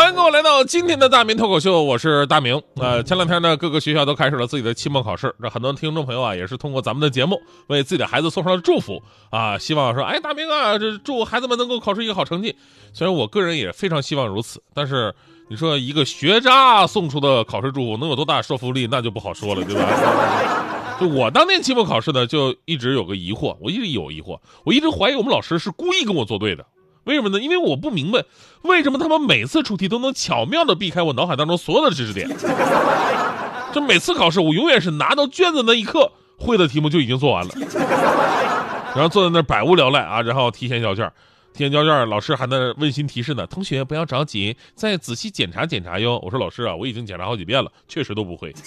欢迎各位来到今天的大明脱口秀，我是大明。呃，前两天呢，各个学校都开始了自己的期末考试，这很多听众朋友啊，也是通过咱们的节目为自己的孩子送上了祝福啊，希望说，哎，大明啊，这祝孩子们能够考出一个好成绩。虽然我个人也非常希望如此，但是你说一个学渣送出的考试祝福能有多大说服力，那就不好说了，对吧？就我当年期末考试呢，就一直有个疑惑，我一直有疑惑，我一直怀疑我们老师是故意跟我作对的。为什么呢？因为我不明白，为什么他们每次出题都能巧妙的避开我脑海当中所有的知识点。就每次考试，我永远是拿到卷子那一刻，会的题目就已经做完了，然后坐在那儿百无聊赖啊，然后提前交卷，提前交卷，老师还在温馨提示呢，同学不要着急，再仔细检查检查哟。我说老师啊，我已经检查好几遍了，确实都不会。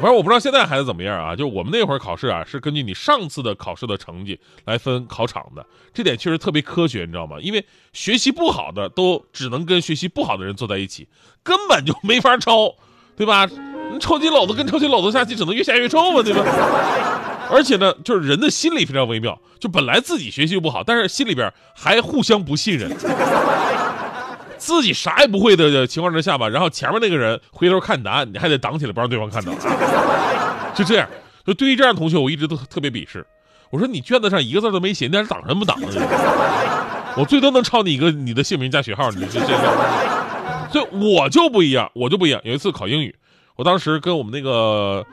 反正我不知道现在孩子怎么样啊，就我们那会儿考试啊，是根据你上次的考试的成绩来分考场的，这点确实特别科学，你知道吗？因为学习不好的都只能跟学习不好的人坐在一起，根本就没法抄，对吧？你抽筋篓子跟抽筋篓子下棋，只能越下越臭嘛，对吧？而且呢，就是人的心理非常微妙，就本来自己学习不好，但是心里边还互相不信任。自己啥也不会的情况之下吧，然后前面那个人回头看答案，你还得挡起来不让对方看到，就这样。就对于这样的同学，我一直都特别鄙视。我说你卷子上一个字都没写，你在这挡什么挡呢？我最多能抄你一个你的姓名加学号，你就这这。所以我就不一样，我就不一样。有一次考英语，我当时跟我们那个。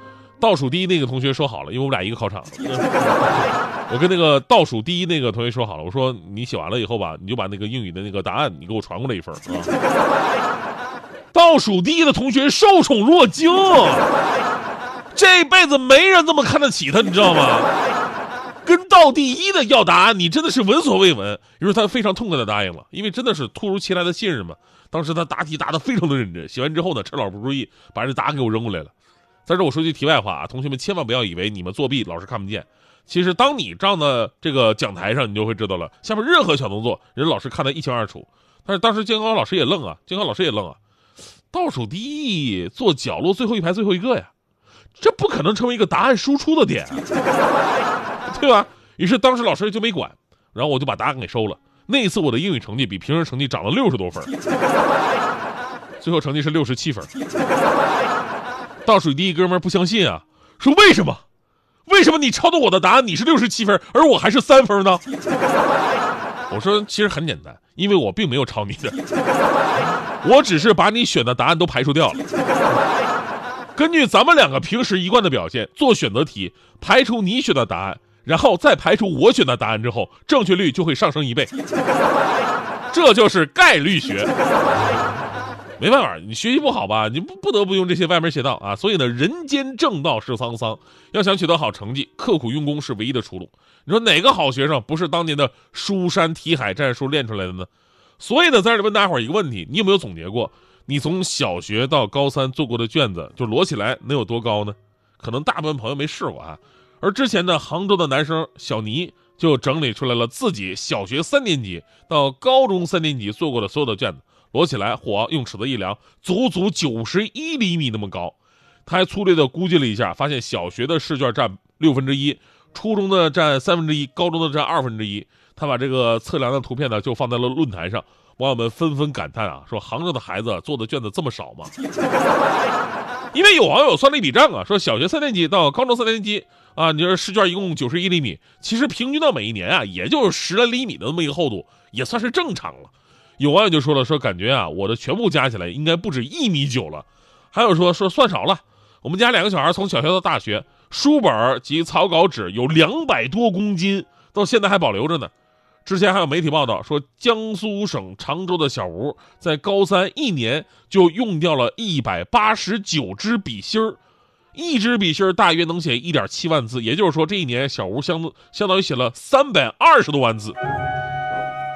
倒数第一那个同学说好了，因为我们俩一个考场，我跟那个倒数第一那个同学说好了，我说你写完了以后吧，你就把那个英语的那个答案你给我传过来一份啊。倒数第一的同学受宠若惊，这辈子没人这么看得起他，你知道吗？跟倒第一的要答案，你真的是闻所未闻。于是他非常痛快的答应了，因为真的是突如其来的信任嘛。当时他答题答的非常的认真，写完之后呢，趁老师不注意，把这答案给我扔过来了。在这我说句题外话啊，同学们千万不要以为你们作弊老师看不见。其实当你站在这个讲台上，你就会知道了，下面任何小动作，人老师看得一清二楚。但是当时监考老师也愣啊，监考老师也愣啊，倒数第一坐角落最后一排最后一个呀，这不可能成为一个答案输出的点，对吧？于是当时老师就没管，然后我就把答案给收了。那一次我的英语成绩比平时成绩涨了六十多分，最后成绩是六十七分。倒数第一哥们不相信啊，说为什么？为什么你抄的我的答案你是六十七分，而我还是三分呢？我说其实很简单，因为我并没有抄你的，我只是把你选的答案都排除掉了。根据咱们两个平时一贯的表现，做选择题排除你选的答案，然后再排除我选的答案之后，正确率就会上升一倍。这就是概率学。没办法，你学习不好吧，你不不得不用这些歪门邪道啊。所以呢，人间正道是沧桑，要想取得好成绩，刻苦用功是唯一的出路。你说哪个好学生不是当年的书山题海战术练出来的呢？所以呢，在这里问大伙一个问题：你有没有总结过，你从小学到高三做过的卷子，就摞起来能有多高呢？可能大部分朋友没试过啊。而之前呢，杭州的男生小倪就整理出来了自己小学三年级到高中三年级做过的所有的卷子。摞起来，火用尺子一量，足足九十一厘米那么高。他还粗略的估计了一下，发现小学的试卷占六分之一，初中的占三分之一，高中的占二分之一。他把这个测量的图片呢，就放在了论坛上，网友们纷纷感叹啊，说杭州的孩子做的卷子这么少吗？因为有网友算了一笔账啊，说小学三年级到高中三年级啊，你说试卷一共九十一厘米，其实平均到每一年啊，也就十来厘米的那么一个厚度，也算是正常了。有网友就说了，说感觉啊，我的全部加起来应该不止一米九了。还有说说算少了，我们家两个小孩从小学到大学，书本及草稿纸有两百多公斤，到现在还保留着呢。之前还有媒体报道说，江苏省常州的小吴在高三一年就用掉了一百八十九支笔芯儿，一支笔芯儿大约能写一点七万字，也就是说这一年小吴相相当于写了三百二十多万字。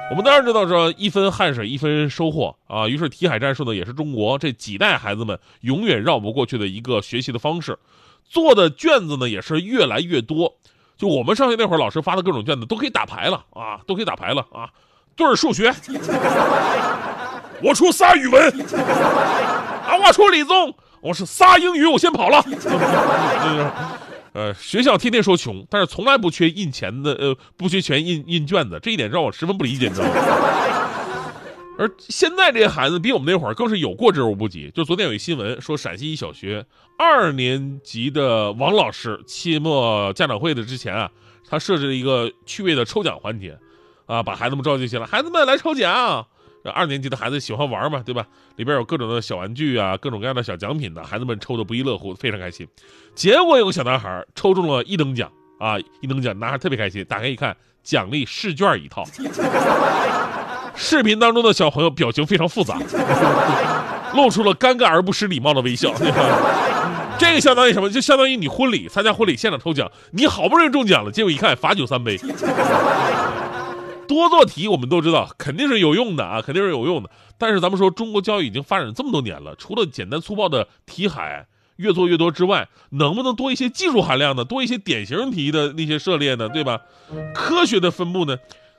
我们当然知道，说一分汗水一分收获啊。于是题海战术呢，也是中国这几代孩子们永远绕不过去的一个学习的方式。做的卷子呢，也是越来越多。就我们上学那会儿，老师发的各种卷子都可以打牌了啊，都可以打牌了啊。对数学，我出仨语文，啊，我出理综，我是仨英语，我先跑了。呃，学校天天说穷，但是从来不缺印钱的，呃，不缺钱印印卷子，这一点让我十分不理解，你知道吗？而现在这些孩子比我们那会儿更是有过之而无不及。就昨天有一新闻说，陕西一小学二年级的王老师期末家长会的之前啊，他设置了一个趣味的抽奖环节，啊，把孩子们召集起来，孩子们来抽奖。二年级的孩子喜欢玩嘛，对吧？里边有各种的小玩具啊，各种各样的小奖品的，孩子们抽的不亦乐乎，非常开心。结果有个小男孩抽中了一等奖啊，一等奖，男孩特别开心，打开一看，奖励试卷一套。视频当中的小朋友表情非常复杂，露出了尴尬而不失礼貌的微笑。这个相当于什么？就相当于你婚礼参加婚礼现场抽奖，你好不容易中奖了，结果一看罚酒三杯。多做题我们都知道肯定是有用的啊，肯定是有用的。但是咱们说中国教育已经发展这么多年了，除了简单粗暴的题海越做越多之外，能不能多一些技术含量的，多一些典型题的那些涉猎呢？对吧？科学的分布呢？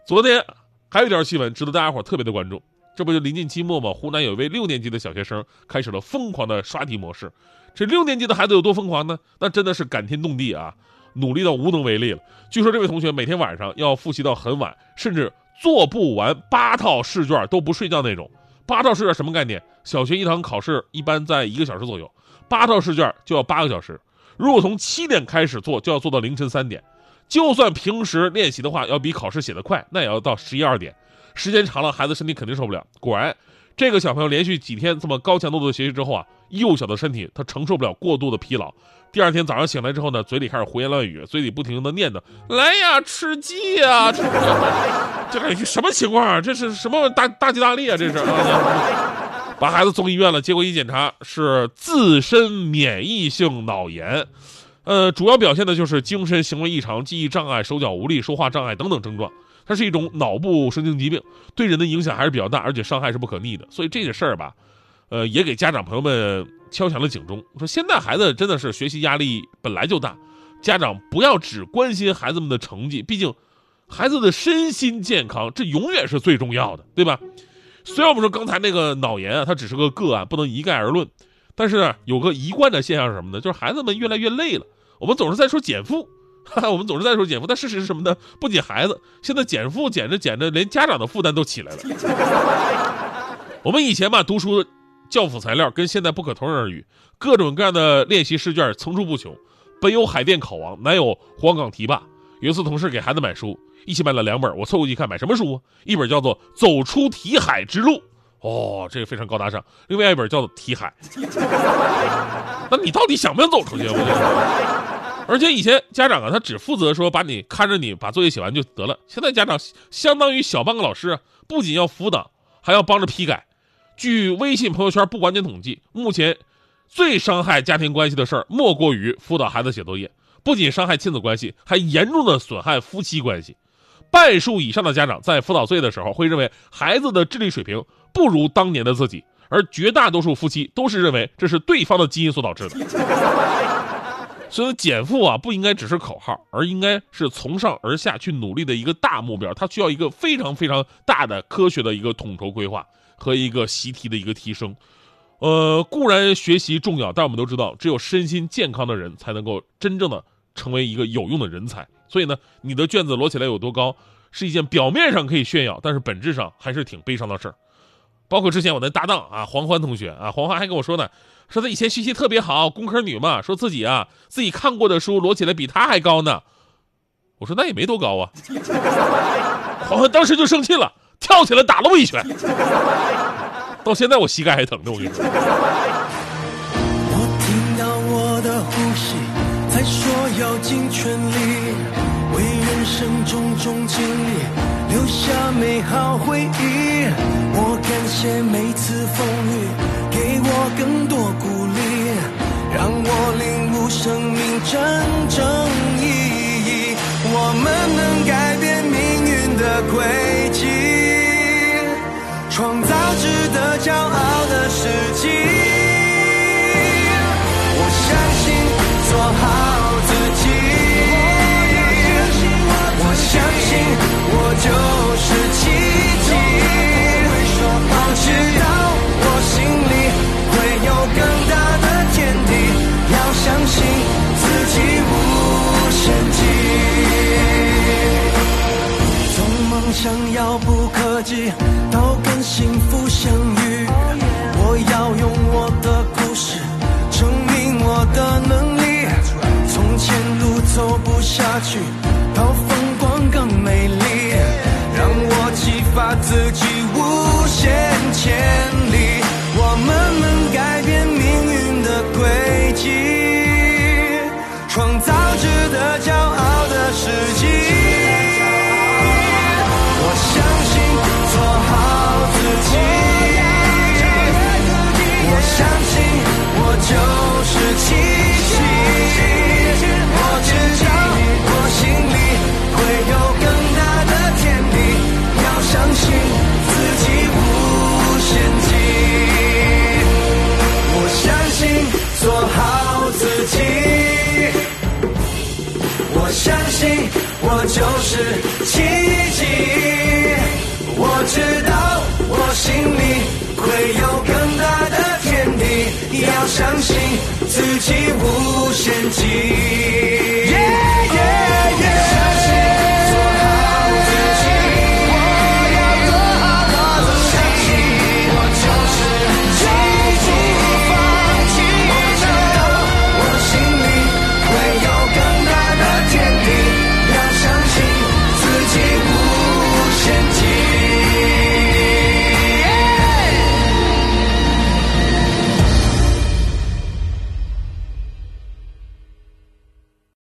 昨天。还有一条新闻值得大家伙特别的关注，这不就临近期末吗？湖南有一位六年级的小学生开始了疯狂的刷题模式。这六年级的孩子有多疯狂呢？那真的是感天动地啊！努力到无能为力了。据说这位同学每天晚上要复习到很晚，甚至做不完八套试卷都不睡觉那种。八套试卷什么概念？小学一堂考试一般在一个小时左右，八套试卷就要八个小时。如果从七点开始做，就要做到凌晨三点。就算平时练习的话，要比考试写得快，那也要到十一二点，时间长了，孩子身体肯定受不了。果然，这个小朋友连续几天这么高强度的学习之后啊，幼小的身体他承受不了过度的疲劳。第二天早上醒来之后呢，嘴里开始胡言乱语，嘴里不停的念叨：“来呀，吃鸡呀！” 这这什么情况啊？这是什么大大吉大利啊？这是！把孩子送医院了，结果一检查是自身免疫性脑炎。呃，主要表现的就是精神行为异常、记忆障碍、手脚无力、说话障碍等等症状。它是一种脑部神经疾病，对人的影响还是比较大，而且伤害是不可逆的。所以这个事儿吧，呃，也给家长朋友们敲响了警钟。说现在孩子真的是学习压力本来就大，家长不要只关心孩子们的成绩，毕竟孩子的身心健康这永远是最重要的，对吧？虽然我们说刚才那个脑炎啊，它只是个个案，不能一概而论，但是有个一贯的现象是什么呢？就是孩子们越来越累了。我们总是在说减负，哈哈我们总是在说减负，但事实是什么呢？不仅孩子，现在减负减着减着，连家长的负担都起来了。我们以前吧读书教辅材料跟现在不可同日而语，各种各样的练习试卷层出不穷。北有海淀考王，南有黄冈题霸。有一次同事给孩子买书，一起买了两本，我凑过去看，买什么书？一本叫做《走出题海之路》，哦，这个非常高大上。另外一本叫做《题海》，那你到底想不想走出去？我觉得。而且以前家长啊，他只负责说把你看着你把作业写完就得了。现在家长相当于小半个老师，不仅要辅导，还要帮着批改。据微信朋友圈不完全统计，目前最伤害家庭关系的事儿，莫过于辅导孩子写作业。不仅伤害亲子关系，还严重的损害夫妻关系。半数以上的家长在辅导作业的时候，会认为孩子的智力水平不如当年的自己，而绝大多数夫妻都是认为这是对方的基因所导致的。所以减负啊，不应该只是口号，而应该是从上而下去努力的一个大目标。它需要一个非常非常大的科学的一个统筹规划和一个习题的一个提升。呃，固然学习重要，但我们都知道，只有身心健康的人才能够真正的成为一个有用的人才。所以呢，你的卷子摞起来有多高，是一件表面上可以炫耀，但是本质上还是挺悲伤的事儿。包括之前我的搭档啊，黄欢同学啊，黄欢还跟我说呢。说他以前学习特别好，工科女嘛，说自己啊自己看过的书摞起来比他还高呢。我说那也没多高啊。黄欢当时就生气了，跳起来打了我一拳。到现在我膝盖还疼呢，我跟你说。我听到我的呼吸在说要尽全力，为人生种种经历留下美好回忆。我感谢每次风雨。给我更多鼓励，让我领悟生命真正意义。骄傲。下去，到风光更美丽，让我激发自己无限潜我相信我就是奇迹。我知道我心里会有更大的天地，要相信自己无限极。